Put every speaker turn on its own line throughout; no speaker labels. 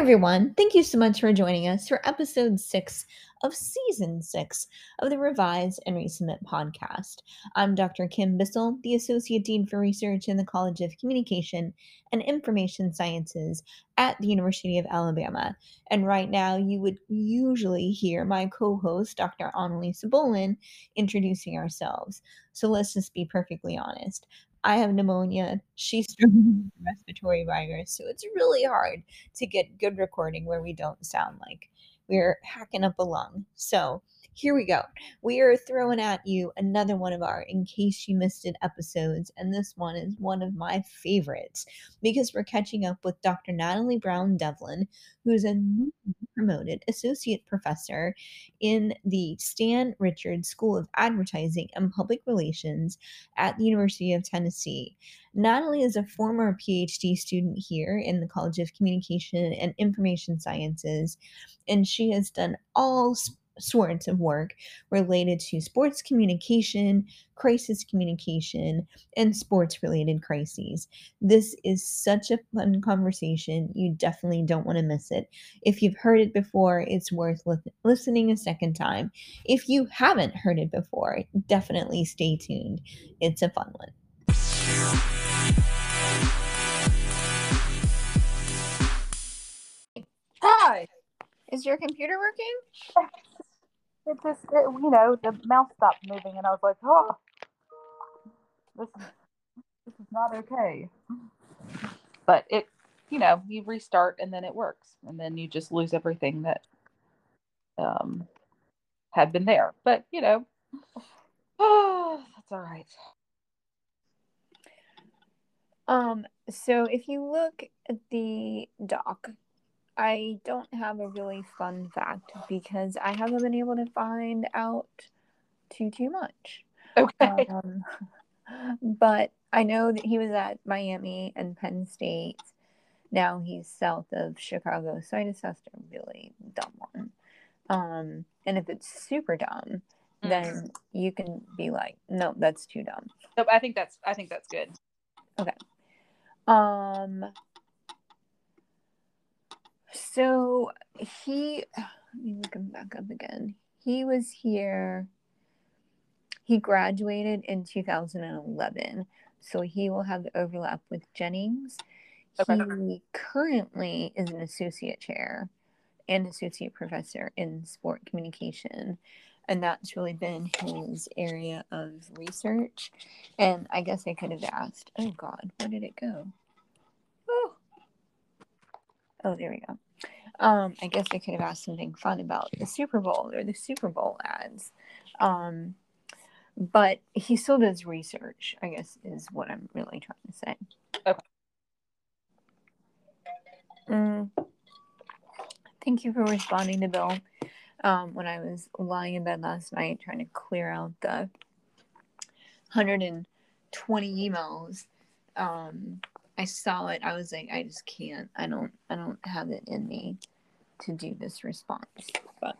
everyone. Thank you so much for joining us for episode six of season six of the Revise and Resubmit podcast. I'm Dr. Kim Bissell, the Associate Dean for Research in the College of Communication and Information Sciences at the University of Alabama. And right now, you would usually hear my co host, Dr. Annalisa Bolin, introducing ourselves. So let's just be perfectly honest. I have pneumonia. She's struggling mm-hmm. respiratory virus. So it's really hard to get good recording where we don't sound like we're hacking up a lung. So here we go. We are throwing at you another one of our In Case You Missed It episodes. And this one is one of my favorites because we're catching up with Dr. Natalie Brown Devlin, who's a promoted associate professor in the Stan Richards School of Advertising and Public Relations at the University of Tennessee. Natalie is a former PhD student here in the College of Communication and Information Sciences, and she has done all sorts of work related to sports communication, crisis communication, and sports related crises. This is such a fun conversation. You definitely don't want to miss it. If you've heard it before, it's worth li- listening a second time. If you haven't heard it before, definitely stay tuned. It's a fun one.
Hi.
Is your computer working?
It just, it, you know, the mouse stopped moving, and I was like, oh, this is, this is not okay. But it, you know, you restart and then it works, and then you just lose everything that um had been there. But you know, oh, that's all right.
Um, so if you look at the doc, I don't have a really fun fact because I haven't been able to find out too too much.
Okay.
Um, but I know that he was at Miami and Penn State. Now he's south of Chicago, so I just asked a really dumb one. Um, and if it's super dumb, then you can be like, no, that's too dumb.
So I think that's I think that's good. Okay.
Um, so he, let me look him back up again. He was here. He graduated in 2011, so he will have the overlap with Jennings.
Okay.
He currently is an associate chair and associate professor in sport communication, and that's really been his area of research. And I guess I could have asked, oh God, where did it go? Oh, there we go. Um, I guess I could have asked something fun about the Super Bowl or the Super Bowl ads. Um, but he still does research, I guess, is what I'm really trying to say.
Okay.
Mm. Thank you for responding to Bill. Um, when I was lying in bed last night trying to clear out the 120 emails, um, I saw it. I was like, I just can't. I don't. I don't have it in me to do this response. But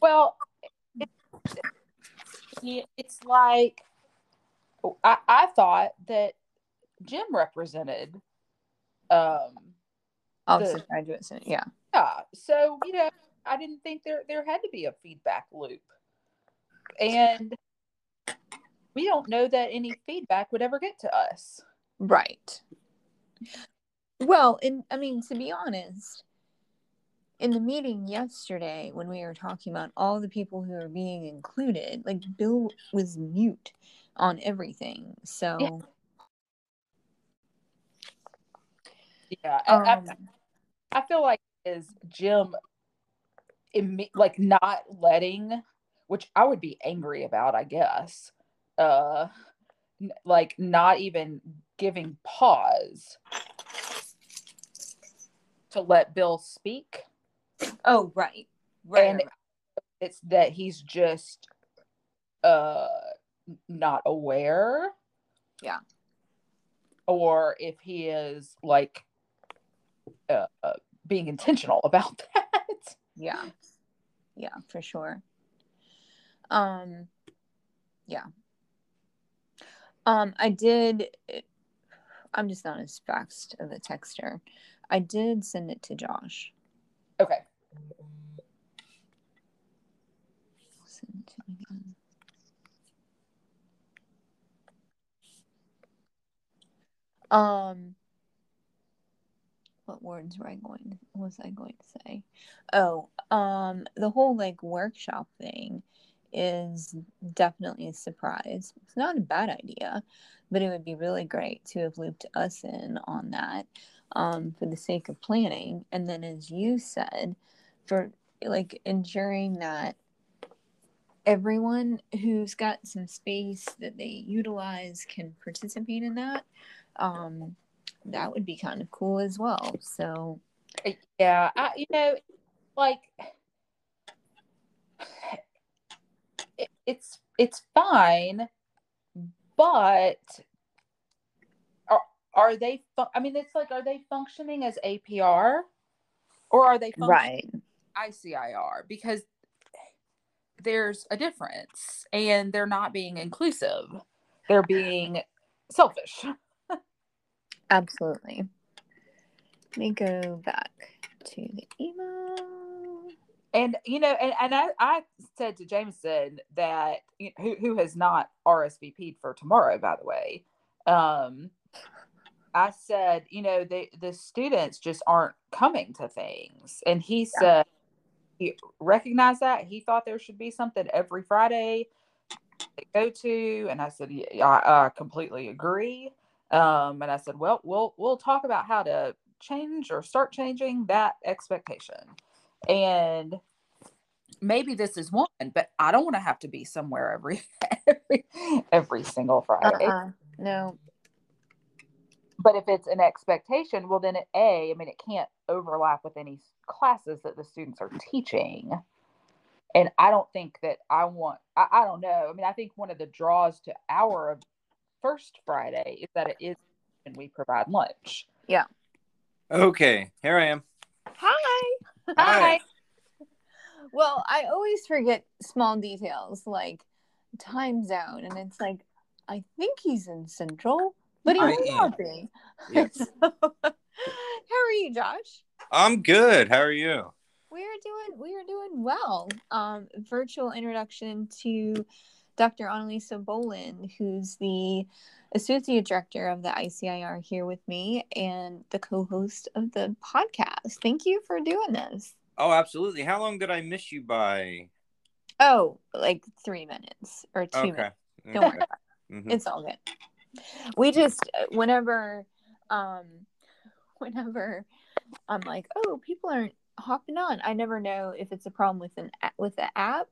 Well, it, it- it's like I, I thought that Jim represented. Um,
also
The-
graduate yeah.
yeah, so you know, I didn't think there there had to be a feedback loop, and we don't know that any feedback would ever get to us.
Right. Well, and I mean, to be honest, in the meeting yesterday, when we were talking about all the people who are being included, like Bill was mute on everything. So,
Yeah. Yeah, I, I-
um,
I feel like is Jim, like not letting, which I would be angry about, I guess. Uh, like not even giving pause to let Bill speak.
oh, right. Right.
And
right.
It's that he's just uh not aware.
Yeah.
Or if he is like uh, uh being intentional about that.
yeah. Yeah, for sure. Um, yeah. Um, I did. I'm just not as fast of a texter. I did send it to Josh.
Okay.
Send it to him again. Um, what words were I going? Was I going to say? Oh, um, the whole like workshop thing is definitely a surprise. It's not a bad idea, but it would be really great to have looped us in on that um, for the sake of planning. And then, as you said, for like ensuring that everyone who's got some space that they utilize can participate in that. Um, that would be kind of cool as well. So,
yeah, I, you know, like it's it's fine, but are are they? I mean, it's like, are they functioning as APR, or are they functioning
right.
ICIR? Because there's a difference, and they're not being inclusive; they're being selfish.
Absolutely. Let me go back to the email.
And you know, and, and I, I said to Jameson that who who has not RSVP'd for tomorrow, by the way. Um, I said, you know, the the students just aren't coming to things, and he
Yeah.
said he recognized that he thought there should be something every Friday to go to, and I said, yeah, I, I completely agree. Um, and I said, well, we'll we'll talk about how to change or start changing that expectation, and maybe this is one, but I don't want to have to be somewhere every every every single Friday.
Uh-uh. No.
But if it's an expectation, well, then it, a, I mean, it can't overlap with any classes that the students are teaching. And I don't think that I want. I, I don't know. I mean, I think one of the draws to our first Friday is that it is and we provide lunch.
Yeah okay, here I am.
Hi.
Hi.
Well, I always forget small details like time zone, and it's like I think he's in Central, but he might not be.
Yes.
How are you, Josh?
I'm good. How are you?
We are doing we are doing well. Um, virtual introduction to Dr. Annalisa Bolin, who's the associate director of the ICIR here with me and the co-host of the podcast. Thank you for doing this.
Oh, absolutely. How long did I miss you by?
Oh, like three minutes or two
Okay.
minutes. Don't worry. about
Mhm.
It's all good. We just whenever um whenever I'm like, oh, people aren't hopping on. I never know if it's a problem with an with the app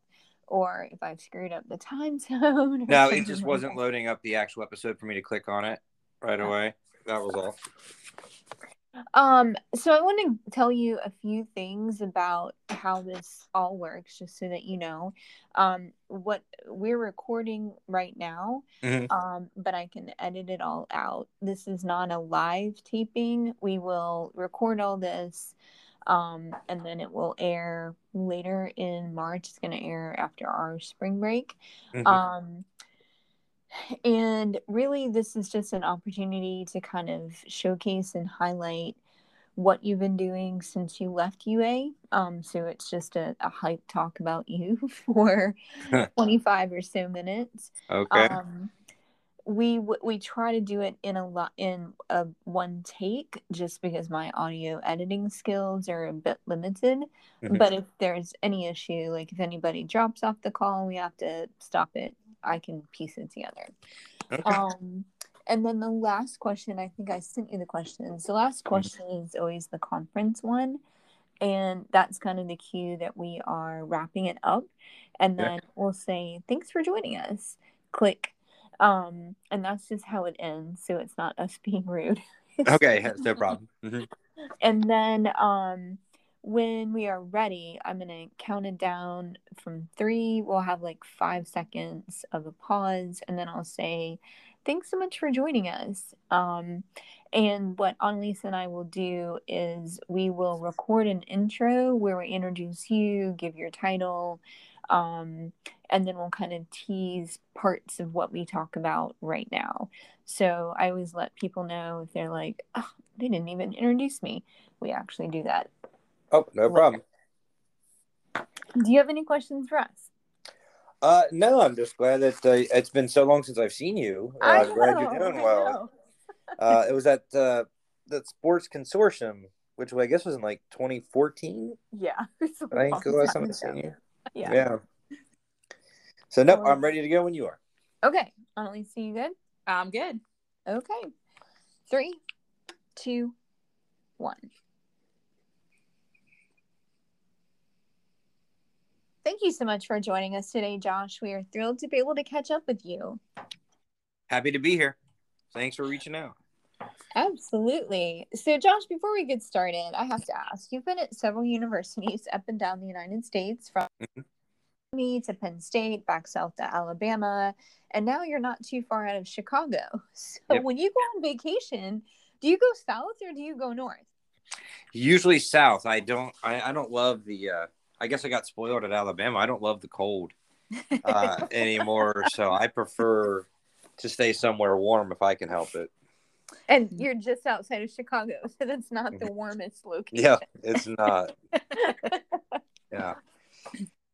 or if I've screwed up the time zone.
No, it just
like
wasn't
that.
loading up the actual episode for me to click on it right away. That was all.
Um, so I want to tell you a few things about how this all works, just so that you know. Um, what we're recording right now,
Mhm.
um, but I can edit it all out. This is not a live taping. We will record all this, um, and then it will air later in March. It's going to air after our spring break.
Mhm.
Um, and really, this is just an opportunity to kind of showcase and highlight what you've been doing since you left UA. Um, so it's just a, a hype talk about you for 25 or so minutes.
okay.
Um, we we try to do it in a lot in a one take just because my audio editing skills are a bit limited
Mhm.
but if there's any issue like if anybody drops off the call and we have to stop it i can piece it together
okay.
um and then the last question i think i sent you the questions the last
Mhm.
question is always the conference one and that's kind of the cue that we are wrapping it up and
Yeah.
then we'll say thanks for joining us click um and that's just how it ends so it's not us being rude
okay, that's no problem. Mhm.
and then um when we are ready i'm going to count it down from three we'll have like five seconds of a pause and then i'll say thanks so much for joining us. Um, and what Annalise and I will do is we will record an intro where we introduce you, give your title, um, and then we'll kind of tease parts of what we talk about right now. So I always let people know if they're like, oh, they didn't even introduce me. We actually do that.
Oh, no problem.
Do you have any questions for us?
Uh, no, I'm just glad that uh, it's been so long since I've seen you. Uh,
I
I'm glad you're
know,
doing well.
know.
Uh, it was at uh, the Sports Consortium, which I guess was in like 2014.
Yeah.
I think the last
time
time I seen you.
Yeah.
Yeah. So no, I'm ready to go when you are.
Okay. Annalise, you good?
I'm good.
Okay. Three, two, one. Thank you so much for joining us today, Josh. We are thrilled to be able to catch up with you.
Happy to be here. Thanks for reaching out.
Absolutely. So, Josh, before we get started, I have to ask you've been at several universities up and down the United States from
Mhm.
me to Penn State, back south to Alabama, and now you're not too far out of Chicago. So,
Yep.
when you go on vacation, do you go south or do you go north?
Usually south. I don't. I, I don't love the. Uh, I guess I got spoiled at Alabama. I don't love the cold uh, anymore. So I prefer to stay somewhere warm if I can help it.
And you're just outside of Chicago, so that's not the warmest location.
Yeah, it's not. Yeah.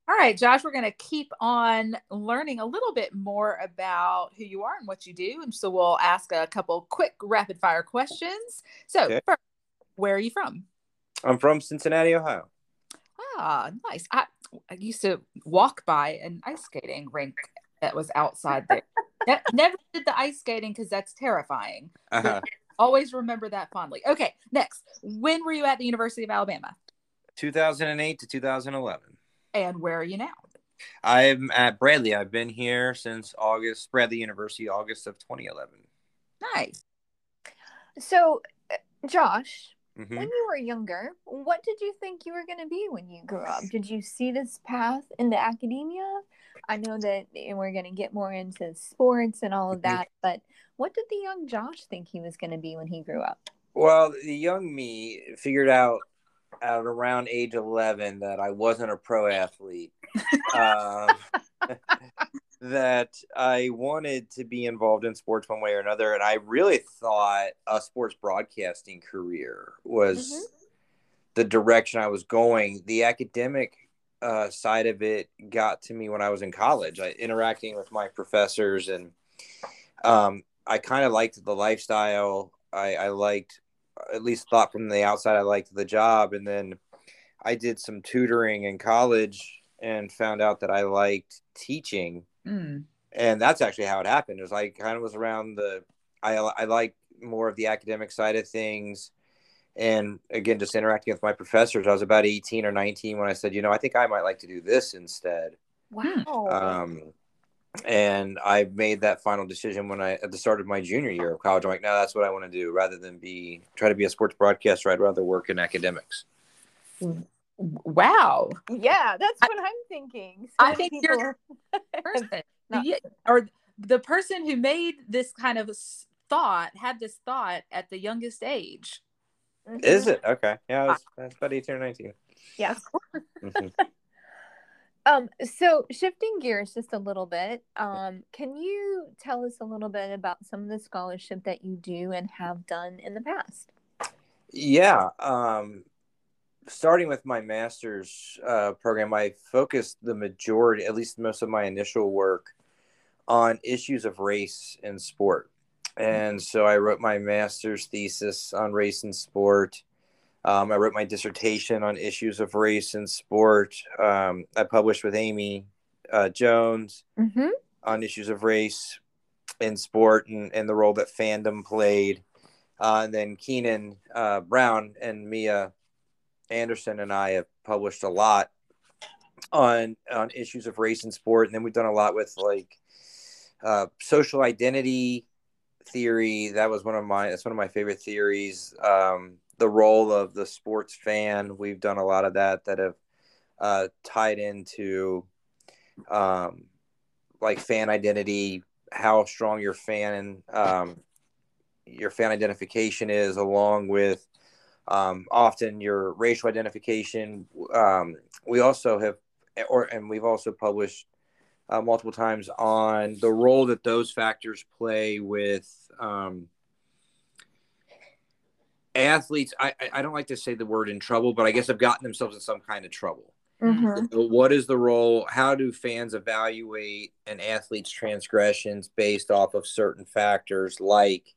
All right, Josh, we're going to keep on learning a little bit more about who you are and what you do. And so we'll ask a couple quick rapid fire questions. So,
Okay.
first, where are you from?
I'm from Cincinnati, Ohio.
Ah, nice. I, I used to walk by an ice skating rink that was outside there. Ne- Never did the ice skating because that's terrifying.
Uh,
Always remember that fondly. Okay, next. When were you at the University of Alabama?
2008 to 2011.
And where are you now?
I'm at Bradley. I've been here since August, Bradley University, August of 2011.
Nice.
So, uh, Josh,
hmm
when you were younger, what did you think you were going to be when you grew up? Did you see this path into academia? I know that eh, we're going to get more into sports and all of
Mhm.
that, but what did the young Josh think he was going to be when he grew up?
Well, the young me figured out at around age 11 that I wasn't a pro athlete. um, that I wanted to be involved in sports one way or another. And I really thought a sports broadcasting career was
Mhm.
the direction I was going. The academic uh, side of it got to me when I was in college, I, interacting with my professors. And um, I kind of liked the lifestyle. I, I liked, at least thought from the outside, I liked the job. And then I did some tutoring in college and found out that I liked teaching
Mm.
and that's actually how it happened. It was like kind of was around the I I like more of the academic side of things, and again, just interacting with my professors. I was about eighteen or nineteen when I said, you know, I think I might like to do this instead.
Wow.
Um, and I made that final decision when I at the start of my junior year of college. I'm like, no, that's what I want to do. Rather than be try to be a sports broadcaster, I'd rather work in academics.
Wow.
yeah, that's
I-
what I'm thinking. So
I
many
think you're-
people-
person
Not-
Yeah, or the person who made this kind of thought had this thought at the youngest age.
Mhm.
Is it okay? Yeah, was, that's about eighteen or nineteen.
Yeah.
Mhm.
Um, so shifting gears just a little bit, um, can you tell us a little bit about some of the scholarship that you do and have done in the past?
Yeah. Um, starting with my master's uh, program, I focused the majority, at least most of my initial work, on issues of race in sport. And so I wrote my master's thesis on race and sport. Um, I wrote my dissertation on issues of race and sport. Um, I published with Amy uh, Jones
Mm-hmm.
on issues of race and sport and, and the role that fandom played. Uh, and then Kenon uh, Brown and Mia Anderson and I have published a lot on on issues of race and sport, and then we've done a lot with like uh, social identity theory. That was one of my that's one of my favorite theories. Um, the role of the sports fan. We've done a lot of that that have uh, tied into um, like fan identity how strong your fan um, your fan identification is, along with um, often your racial identification. Um, we also have, or and we've also published uh, multiple times on the role that those factors play with um, athletes. I, I don't like to say the word in trouble, but I guess have gotten themselves in some kind of trouble.
Mhm.
What is the role? How do fans evaluate an athlete's transgressions based off of certain factors like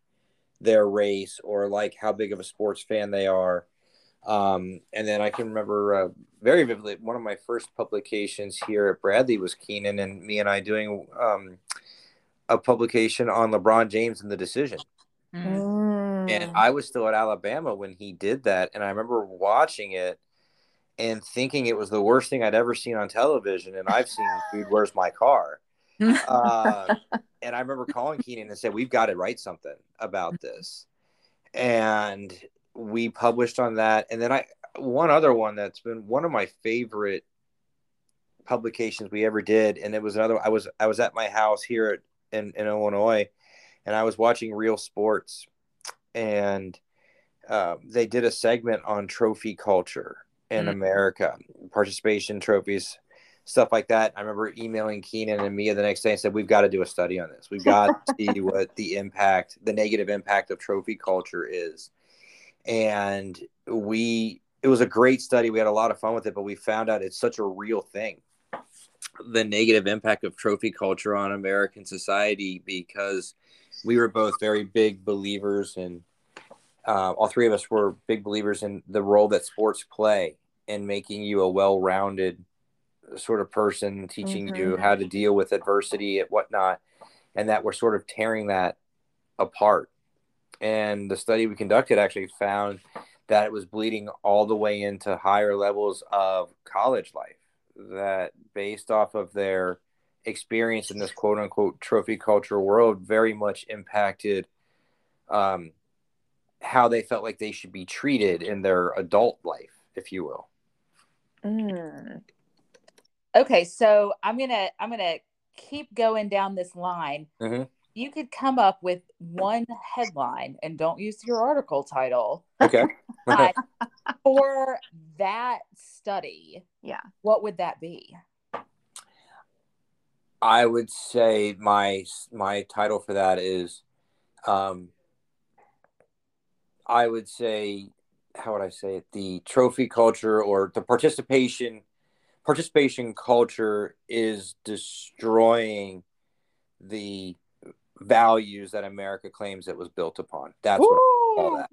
their race or like how big of a sports fan they are? Um, and then I can remember uh, very vividly one of my first publications here at Bradley was Kenon and me and I doing um, a publication on LeBron James and the decision.
Mm.
And
Mm.
I was still at Alabama when he did that. And I remember watching it and thinking it was the worst thing I'd ever seen on television. And I've seen, dude, where's my car? Uh, and I remember calling Kenon and said, we've got to write something about this. And we published on that. And then I, one other one that's been one of my favorite publications we ever did. And it was another, I was, I was at my house here in, in Illinois and I was watching real sports and uh, they did a segment on trophy culture in
Mm.
America, participation trophies, stuff like that. I remember emailing Kenon and Mia the next day and said, "We've got to do a study on this. We've got to see what the impact, the negative impact of trophy culture is." And we, it was a great study. We had a lot of fun with it, but we found out it's such a real thing. The negative impact of trophy culture on American society because we were both very big believers and uh, all three of us were big believers in the role that sports play in making you a well-rounded sort of person, teaching you
Mhm.
how to deal with adversity and whatnot, and that we're sort of tearing that apart. And the study we conducted actually found that it was bleeding all the way into higher levels of college life. That based off of their experience in this quote unquote trophy culture world, very much impacted um, how they felt like they should be treated in their adult life, if you will.
Mm.
Okay, so I'm gonna I'm gonna keep going down this line.
Mhm.
You could come up with one headline and don't use your article title
Okay.
for that study.
Yeah.
What would that be?
I would say my my title for that is, um, I would say, how would I say it? The trophy culture or the participation participation culture is destroying the values that America claims it was built upon. That's what call that.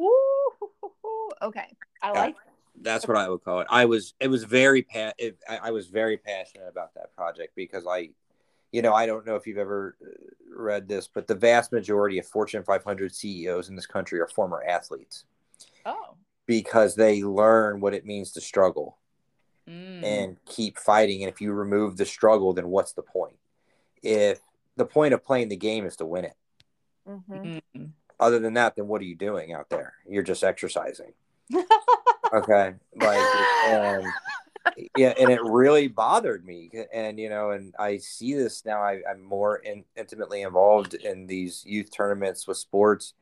Okay.
I
Yeah.
like
that's what I would call it. I was it was very pa- it, I, I was very passionate about that project because I, you know, I don't know if you've ever uh, read this, but the vast majority of Fortune 500 CEOs in this country are former athletes
oh.
because they learn what it means to struggle
Mm.
and keep fighting. And if you remove the struggle, then what's the point? If the point of playing the game is to win it,
hmm
Mm.
other than that, then what are you doing out there? You're just exercising. okay like and yeah and it really bothered me and you know and i see this now I, i'm more in, intimately involved in these youth tournaments with sports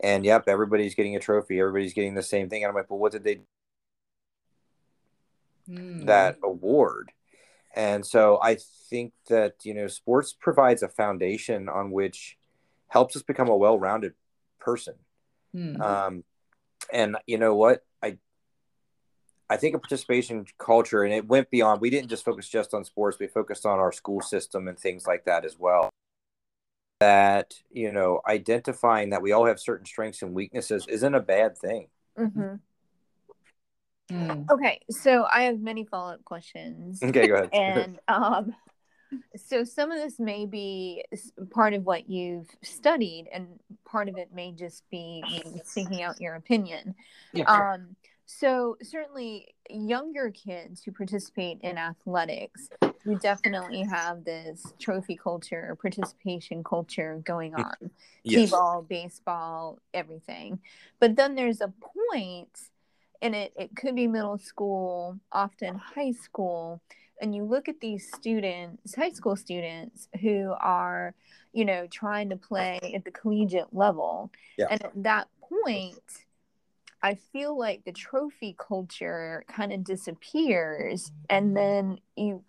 and yep everybody's getting a trophy everybody's getting the same thing and i'm like well what did they
Mm.
that award and so i think that you know sports provides a foundation on which helps us become a well-rounded person.
Mm.
um, and you know what? I i think a participation culture and it went beyond we didn't just focus just on sports we focused on our school system and things like that as well. That you know identifying that we all have certain strengths and weaknesses isn't a bad thing.
Hmm
Mm.
Okay. So I have many follow up questions.
okay go ahead
and um so some of this may be part of what you've studied and part of it may just be seeking out your opinion
Yeah.
um so certainly younger kids who participate in athletics you definitely have this trophy culture participation culture going on
yes
t-ball baseball everything but then there's a point and it, it could be middle school often high school and you look at these students, high school students who are, you know, trying to play at the collegiate level.
Yeah.
And at that point, I feel like the trophy culture kind of disappears and then you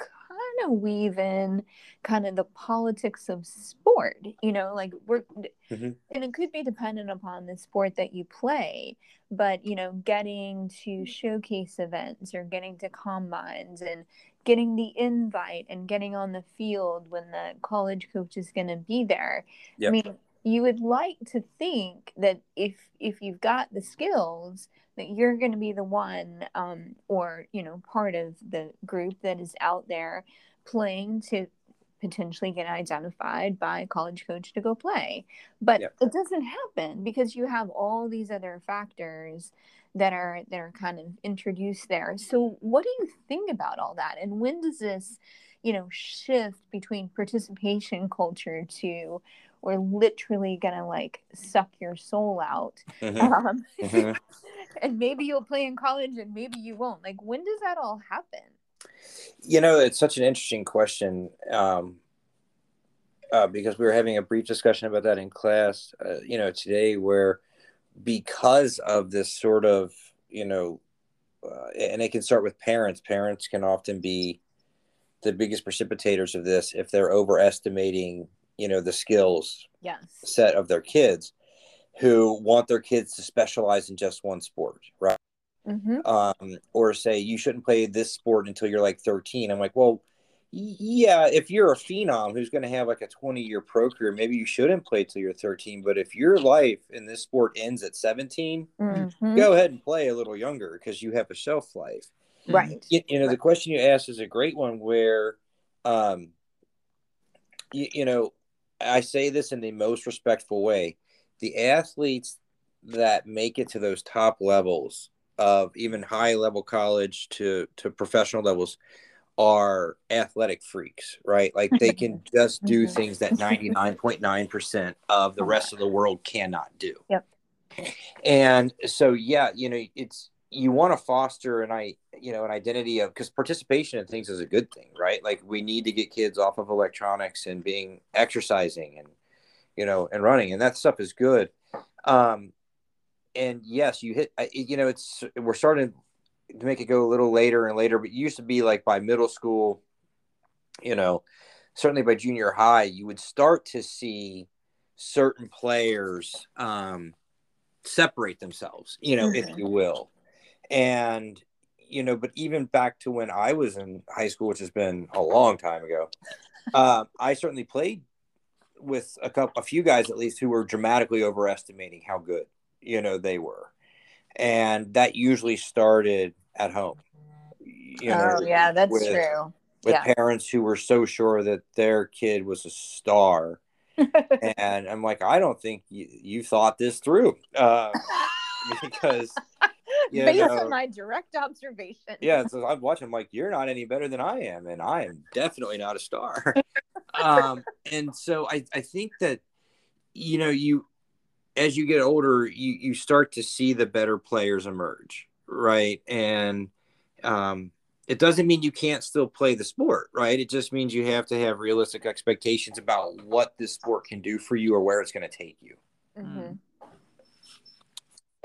kind of weave in kind of the politics of sport, you know, like we're
Mhm.
and it could be dependent upon the sport that you play, but you know, getting to showcase events or getting to combines and getting the invite and getting on the field when the college coach is going to be there.
Yep.
I mean, you would like to think that if if you've got the skills that you're going to be the one um, or you know part of the group that is out there playing to potentially get identified by a college coach to go play. But
Yep.
it doesn't happen because you have all these other factors that are that are kind of introduced there. So what do you think about all that? And when does this you know shift between participation culture to we're literally gonna like suck your soul out
Mhm.
um,
Mhm.
and maybe you'll play in college and maybe you won't like when does that all happen
You know, it's such an interesting question um, uh, because we were having a brief discussion about that in class, uh, you know, today, where because of this sort of, you know, uh, and it can start with parents, parents can often be the biggest precipitators of this if they're overestimating, you know, the skills
yes
set of their kids who want their kids to specialize in just one sport, right?
mm-hmm.
um, or say you shouldn't play this sport until you're like 13. I'm like, well, yeah, if you're a phenom who's going to have like a 20 year pro career, maybe you shouldn't play till you're 13. But if your life in this sport ends at 17,
Mm-hmm.
go ahead and play a little younger because you have a shelf life.
right
You, you know, the question you asked is a great one where, um, you, you know, I say this in the most respectful way. The athletes that make it to those top levels of even high level college to to professional levels are athletic freaks, right? Like they can just do
Mhm.
things that 99.9% of the rest of the world cannot do.
Yep.
And so yeah, you know, it's you want to foster an i you know an identity of because participation in things is a good thing right? Like we need to get kids off of electronics and being exercising and you know and running and that stuff is good. Um and yes you hit I- you know it's we're starting to make it go a little later and later but it used to be like by middle school you know certainly by junior high you would start to see certain players um separate themselves you know if
Mhm.
you will and you know but even back to when i was in high school which has been a long time ago um, i certainly played with a couple a few guys at least who were dramatically overestimating how good you know they were. And that usually started at home you know
oh yeah that's
with,
true.
with
Yeah.
parents who were so sure that their kid was a star. And i'm like i don't think you, you thought this through uh, because you
based
know-
on my direct observation
yeah so i'm watching I'm like you're not any better than i am and i am definitely not a star. Um and so i i think that you know you as you get older you you start to see the better players emerge right? And um it doesn't mean you can't still play the sport right? It just means you have to have realistic expectations about what this sport can do for you or where it's going to take you.
Mhm.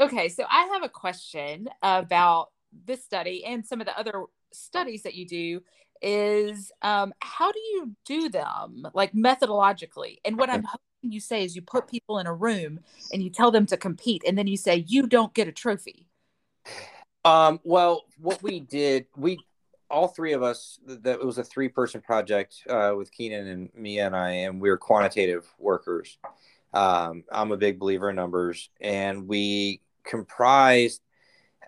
Okay, so I have a question about this study and some of the other studies that you do. Is um, how do you do them, like methodologically? And what I'm hoping you say is you put people in a room and you tell them to compete, and then you say you don't get a trophy.
Um, well, what we did, we all three of us, that it was a three person project uh, with Kenon and me and I, and we are quantitative workers. Um, I'm a big believer in numbers, and we comprised.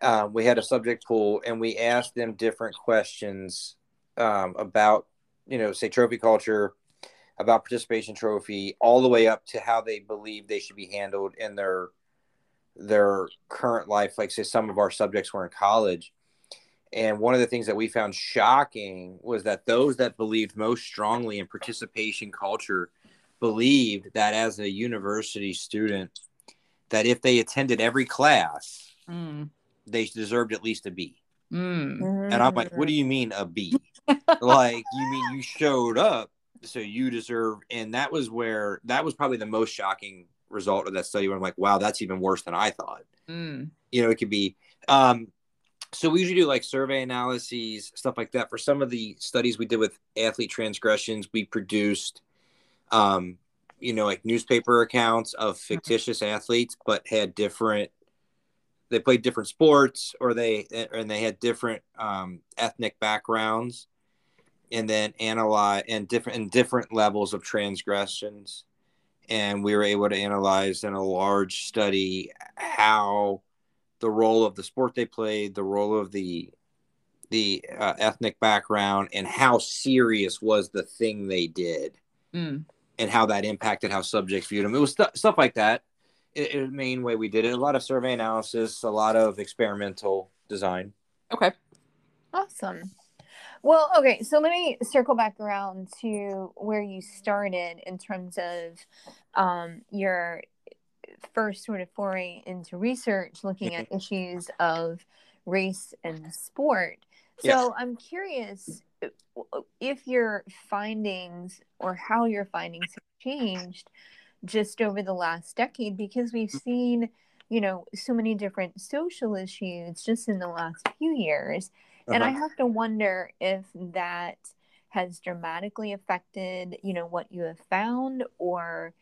Uh, we had a subject pool, and we asked them different questions um, about, you know, say trophy culture, about participation trophy, all the way up to how they believe they should be handled in their their current life like say some of our subjects were in college and one of the things that we found shocking was that those that believed most strongly in participation culture believed that as a university student that if they attended every class
Mm.
they deserved at least a b
Mm.
and i'm like what do you mean a b like you mean you showed up so you deserve and that was where that was probably the most shocking result of that study where i'm like wow that's even worse than i thought
Mm.
you know it could be um so we usually do like survey analyses stuff like that for some of the studies we did with athlete transgressions we produced um you know like newspaper accounts of fictitious athletes but had different they played different sports or they and they had different um, ethnic backgrounds and then analyze and different and different levels of transgressions. And we were able to analyze in a large study how the role of the sport they played the role of the the uh, ethnic background and how serious was the thing they did.
Mm.
And how that impacted how subjects viewed them it was stu- stuff like that it, it, the main way we did it a lot of survey analysis a lot of experimental design
Okay.
Awesome. Well, okay, so let me circle back around to where you started in terms of um, your first sort of foray into research, looking at issues of race and sport. So
Yes.
I'm curious if your findings or how your findings have changed just over the last decade, because we've seen, you know, so many different social issues just in the last few years. And I
Uh-huh.
have to wonder if that has dramatically affected, you know, what you have found, or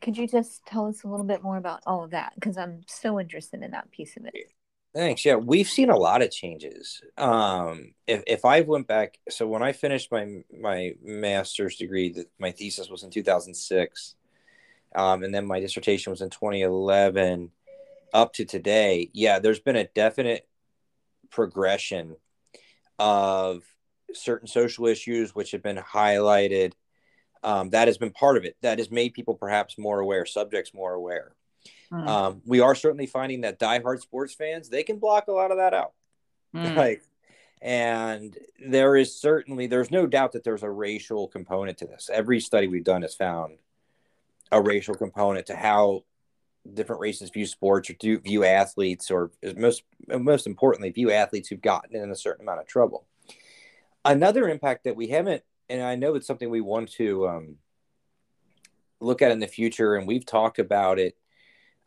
could you just tell us a little bit more about all of that? Because I'm so interested in that piece of it.
Thanks. Yeah, we've seen a lot of changes. Um, if if I went back, so when I finished my my master's degree, that my thesis was in 2006, um, and then my dissertation was in 2011, up to today. Yeah, there's been a definite progression of certain social issues which have been highlighted. Um, that has been part of it. That has made people perhaps more aware, subjects more aware.
Mm.
Um, we are certainly finding that diehard sports fans they can block a lot of that out.
Mm.
Like, and there is certainly there's no doubt that there's a racial component to this. Every study we've done has found a racial component to how different races view sports or do view athletes, or most most importantly, view athletes who've gotten in a certain amount of trouble. Another impact that we haven't, and I know it's something we want to um, look at in the future, and we've talked about it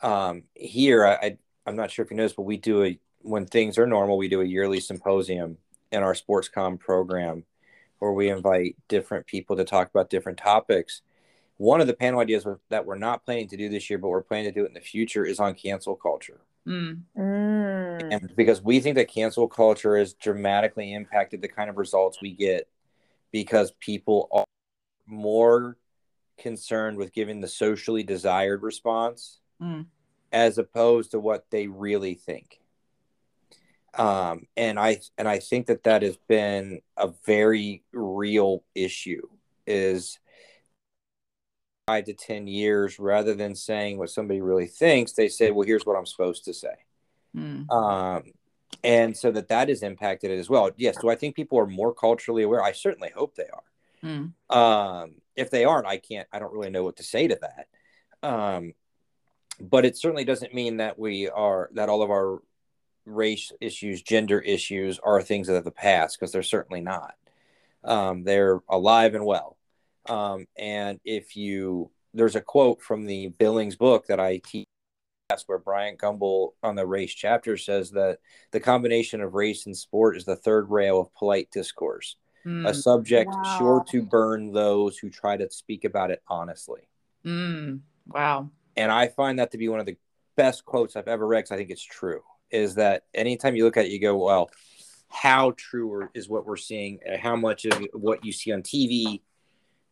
um, here. I, I I'm not sure if you noticed, but we do a when things are normal, we do a yearly symposium in our sports com program where we invite different people to talk about different topics. One of the panel ideas that we're not planning to do this year, but we're planning to do it in the future, is on cancel culture.
Mm.
Mm.
And because we think that cancel culture has dramatically impacted the kind of results we get because people are more concerned with giving the socially desired response
Mm.
As opposed to what they really think um, and I and I think that that has been a very real issue. Is five to ten years rather than saying what somebody really thinks, they say, "Well, here's what I'm supposed to say,"
Mm.
um, and so that that has impacted it as well. Yes, do I think people are more culturally aware? I certainly hope they are.
Mm.
Um, if they aren't, I can't. I don't really know what to say to that. Um, but it certainly doesn't mean that we are that all of our race issues, gender issues are things of the past because they're certainly not. Um, they're alive and well. Um, and if you, there's a quote from the Billings book that I teach, where Bryant Gumbel on the race chapter says that the combination of race and sport is the third rail of polite discourse, a
Mm.
subject
Wow.
sure to burn those who try to speak about it honestly.
Mm. Wow.
And I find that to be one of the best quotes I've ever read because I think it's true. Is that anytime you look at it, you go, well, how true is what we're seeing? How much of what you see on TV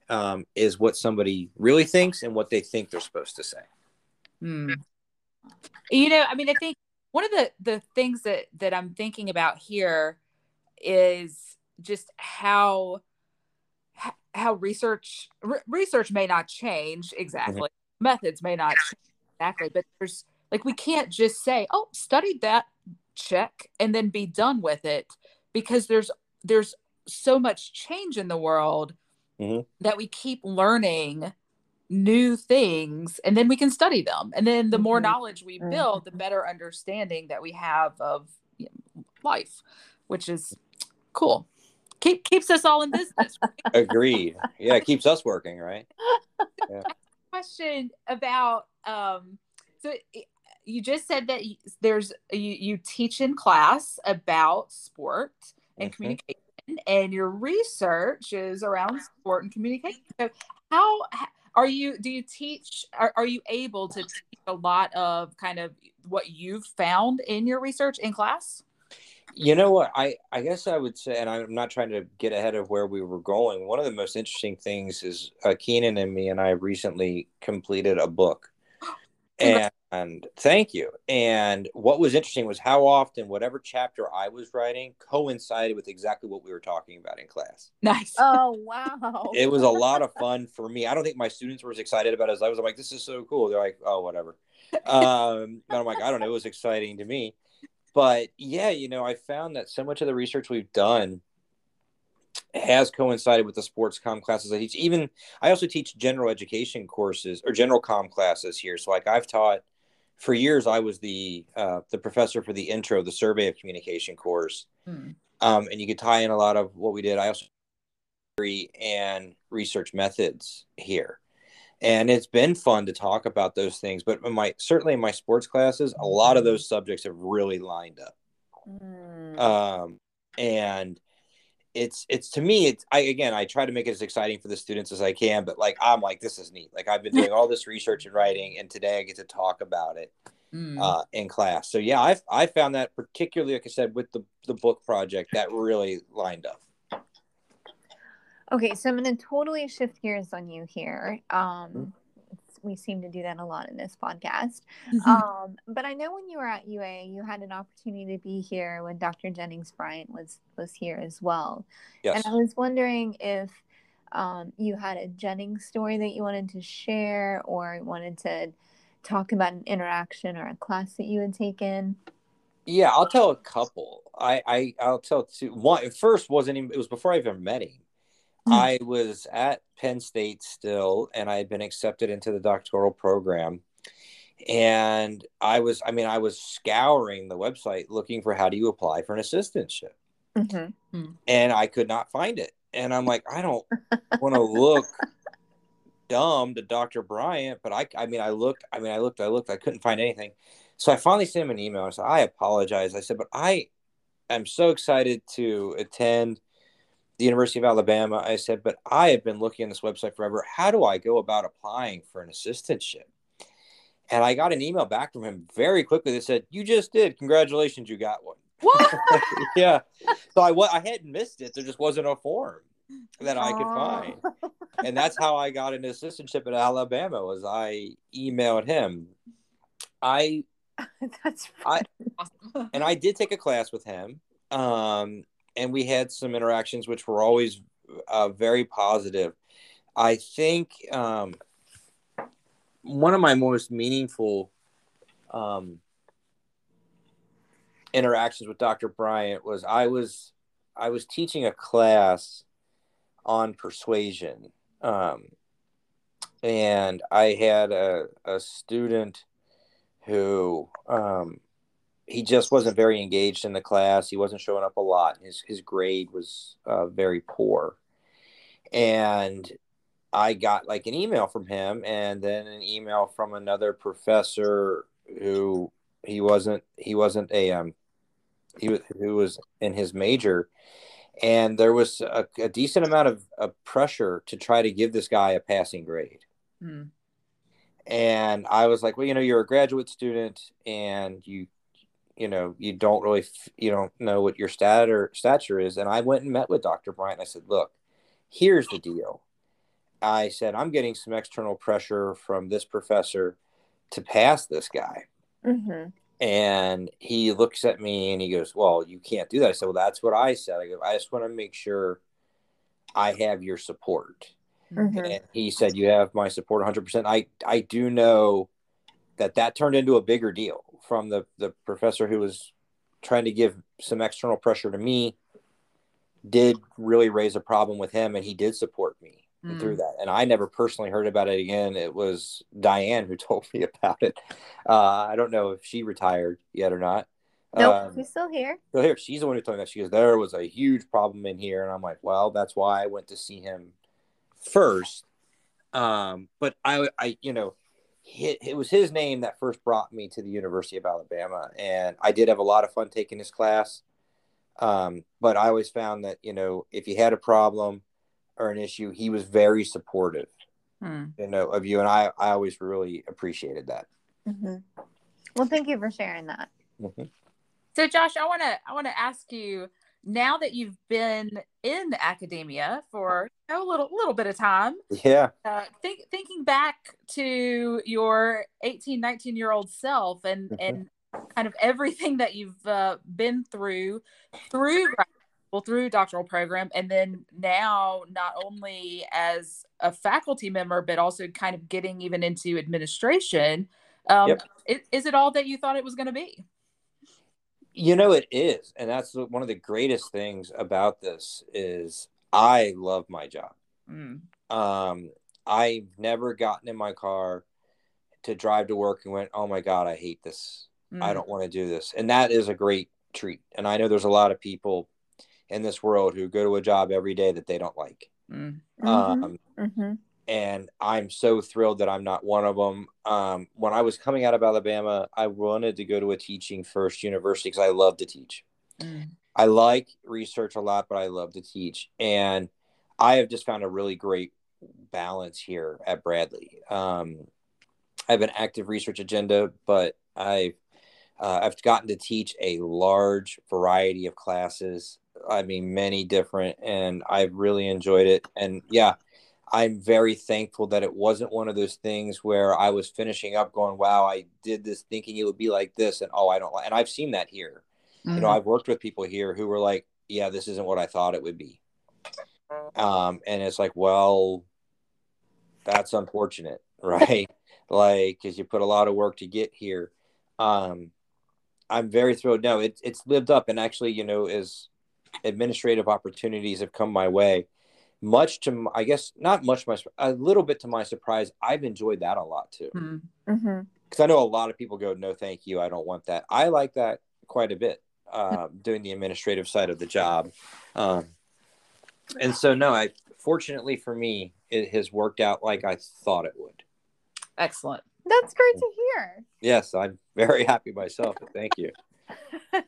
um, is what somebody really thinks and what they think they're supposed to say?
Mm. You know, I mean, I think one of the the things that that I'm thinking about here is just how how research re- research may not change exactly, methods may not exactly, but there's like we can't just say, "Oh, studied that, check," and then be done with it because there's there's so much change in the world
Mhm.
that we keep learning new things and then we can study them and then the more
Mhm.
knowledge we build the better understanding that we have of you know, life which is cool keep keeps us all in business. Right?
Agreed. Yeah, it keeps us working, right?
Question about um, so you just said that there's you, you teach in class about sport and mm-hmm. communication, and your research is around sport and communication. So how are you? Do you teach? Are, are you able to teach a lot of kind of what you've found in your research in class?
You know what? I, I guess I would say, and I'm not trying to get ahead of where we were going. One of the most interesting things is uh, Kenon and me and I recently completed a book. And, and thank you. And what was interesting was how often whatever chapter I was writing coincided with exactly what we were talking about in class.
Nice.
Oh, wow.
it was a lot of fun for me. I don't think my students were as excited about it as I was. I'm like, this is so cool. They're like, oh, whatever. Um, and I'm like, I don't know. It was exciting to me but yeah, you know, I found that so much of the research we've done has coincided with the sports com classes I teach. Even I also teach general education courses or general com classes here. So like I've taught for years, I was the uh, the professor for the intro, the survey of communication course, hmm. um, and you could tie in a lot of what we did. I also and research methods here and it's been fun to talk about those things but in my certainly in my sports classes a lot of those subjects have really lined up. Mm. um, and it's it's to me it's i again i try to make it as exciting for the students as i can but like i'm like this is neat. Like i've been doing all this research and writing and today i get to talk about it mm. uh, in class. So yeah i've i found that particularly like i said with the the book project that really lined up
Okay, so I'm going to totally shift gears on you here. Um, we seem to do that a lot in this podcast. Mm-hmm. Um, but I know when you were at UA, you had an opportunity to be here when Dr. Jennings Bryant was was here as well. Yes. And I was wondering if um, you had a Jennings story that you wanted to share, or wanted to talk about an interaction or a class that you had taken.
Yeah, I'll tell a couple. I, I I'll tell two. One first wasn't even. It was before I even met him. I was at Penn State still, and I had been accepted into the doctoral program. And I was, I mean, I was scouring the website looking for how do you apply for an assistantship. Mm-hmm. Hmm. And I could not find it. And I'm like, I don't want to look dumb to Dr. Bryant, but I, I mean, I looked, I mean, I looked, I looked, I couldn't find anything. So I finally sent him an email. I said, I apologize. I said, but I am so excited to attend the University of Alabama. I said, but I have been looking on this website forever. How do I go about applying for an assistantship? And I got an email back from him very quickly that said, "You just did. Congratulations, you got one."
What?
yeah. So I I hadn't missed it. There just wasn't a form that I could find, and that's how I got an assistantship at Alabama. Was I emailed him. I
that's
I awesome. and I did take a class with him. Um, and we had some interactions which were always uh, very positive. I think um, one of my most meaningful um, interactions with Dr. Bryant was I was I was teaching a class on persuasion, um, and I had a, a student who um, he just wasn't very engaged in the class. He wasn't showing up a lot. His his grade was uh, very poor, and I got like an email from him, and then an email from another professor who he wasn't he wasn't a um he was who was in his major, and there was a, a decent amount of, of, pressure to try to give this guy a passing grade. Hmm. And I was like, well, you know, you're a graduate student, and you you know you don't really you don't know what your stature stature is. And i went and met with dr bryant. I said look here's the deal. I said i'm getting some external pressure from this professor to pass this guy. Mm-hmm. and he looks at me and he goes well you can't do that. I said well that's what i said. I go i just want to make sure i have your support. Mm-hmm. and he said you have my support 100% i i do know that that turned into a bigger deal from the the professor who was trying to give some external pressure to me did really raise a problem with him and he did support me mm. through that and i never personally heard about it again it was diane who told me about it uh, i don't know if she retired yet or not
Nope,
Um,
she's still here.
so here, she's the one who told me that. She goes, there was a huge problem in here, and I'm like, well, that's why I went to see him first. Um, but I, I, you know, it, it was his name that first brought me to the University of Alabama, and I did have a lot of fun taking his class. Um, but I always found that you know, if you had a problem or an issue, he was very supportive,
Hmm.
you know, of you, and I, I always really appreciated that.
hmm Well, thank you for sharing that.
Mhm.
So, Josh, I want to I want to ask you now that you've been in academia for a little little bit of time.
Yeah.
Uh, think, thinking back to your 18, 19 year old self and
Mhm.
and kind of everything that you've uh, been through through school, through doctoral program, and then now not only as a faculty member but also kind of getting even into administration. Um,
Yep.
is it all that you thought it was going to be?
You know it is, and that's one of the greatest things about this is I love my job.
Mm.
Um, I've never gotten in my car to drive to work and went, "Oh my god, I hate this. I
Mm.
don't want to do this." And that is a great treat. And I know there's a lot of people in this world who go to a job every day that they don't like.
Mm.
Um,
hmm
and I'm so thrilled that I'm not one of them. Um, when I was coming out of Alabama, I wanted to go to a teaching first university because I love to teach.
Mm.
I like research a lot, but I love to teach. And I have just found a really great balance here at Bradley. Um, I have an active research agenda, but I've uh, I've gotten to teach a large variety of classes. I mean, many different, and I've really enjoyed it. And yeah, I'm very thankful that it wasn't one of those things where I was finishing up going, "Wow, I did this thinking it would be like this," and oh, I don't like. And I've seen that here you know i've worked with people here who were like yeah this isn't what i thought it would be. Um and it's like well that's unfortunate right? Like because you put a lot of work to get here. Um i'm very thrilled. No it's it's lived up and actually you know as administrative opportunities have come my way much to I guess not much my a little bit to my surprise i've enjoyed that a lot too.
Mm.
hmm
because I know a lot of people go, no, thank you, I don't want that. I like that quite a bit, uh, doing the administrative side of the job, um, and so no, I fortunately for me, it has worked out like I thought it would.
Excellent.
That's great to hear.
Yes, I'm very happy myself. Thank you.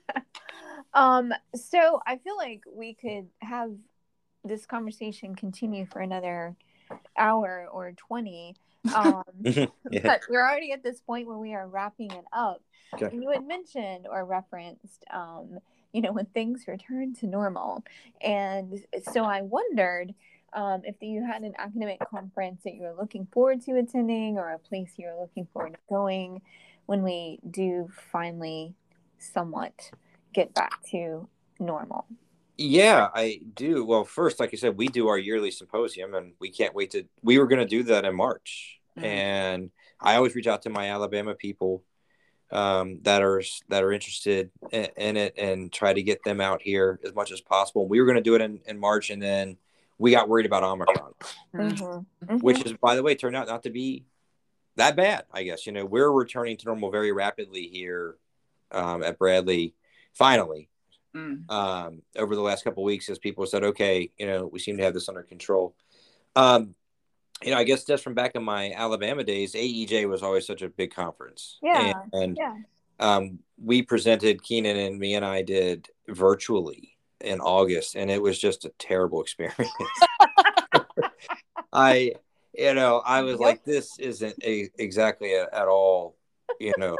um, so I feel like we could have this conversation continue for another hour or 20. Um,
yeah.
but we're already at this point where we are wrapping it up.
Okay.
You had mentioned or referenced, um, you know, when things return to normal. And so I wondered um, if you had an academic conference that you were looking forward to attending or a place you were looking forward to going when we do finally somewhat get back to normal.
Yeah, I do. Well, first, like I said, we do our yearly symposium, and we can't wait to. We were going to do that in March,
Mhm.
and I always reach out to my Alabama people um, that are that are interested in, in it, and try to get them out here as much as possible. We were going to do it in, in March, and then we got worried about Omicron,
Mm.
Mhm.
which is, by the way, turned out not to be that bad. I guess you know we're returning to normal very rapidly here um, at Bradley. Finally,
Mm.
um, over the last couple of weeks as people said, okay, you know, we seem to have this under control. Um, you know, I guess just from back in my Alabama days, AEJ was always such a big conference.
Yeah,
And, and
Yeah.
um, we presented, Kenon and me and I did virtually in August, and it was just a terrible experience. I, you know, I was
Yep.
like, this isn't a, exactly a, at all, you know,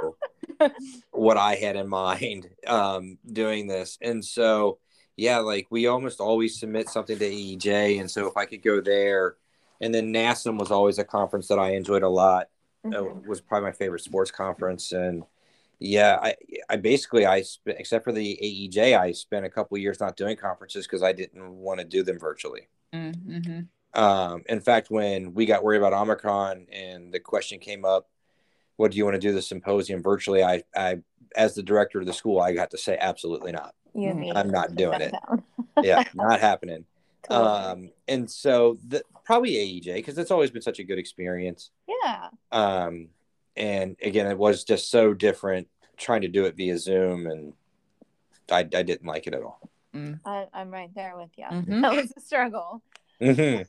what I had in mind um, doing this. And so, yeah, like we almost always submit something to EJ. And so if I could go there, and then NASSM was always a conference that I enjoyed a lot.
Mhm.
It was probably my favorite sports conference. And yeah, I, I basically, I spent, except for the AEJ, I spent a couple years not doing conferences because I didn't want to do them virtually.
Mm. Mhm.
Um, in fact, when we got worried about Omicron and the question came up, what do you want to do the symposium virtually? I, I, as the director of the school, I got to say absolutely not.
You
Mm,
immediately
I'm not doing it. Yeah, not happening.
Totally.
Um, and so the, probably AEJ because it's always been such a good experience.
yeah.
Um, and again, it was just so different trying to do it via Zoom and I, I didn't like it at all.
I, I'm right there with you.
Mhm.
That was a struggle.
hmm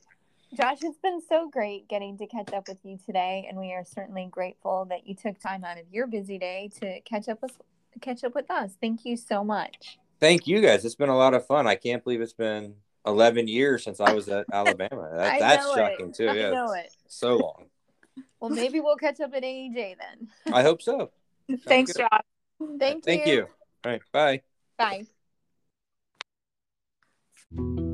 Josh, it's been so great getting to catch up with you today, and we are certainly grateful that you took time out of your busy day to catch up with catch up with us. Thank you so much.
Thank you guys. It's been a lot of fun. I can't believe it's been 11 years since I was at Alabama. That, that's
know it.
shocking too.
I
Yeah,
know it.
So long.
Well, maybe we'll catch up at AEJ then.
I hope so.
Thanks,
good.
Josh.
Thank, you.
Thank you. All right. Bye.
Bye.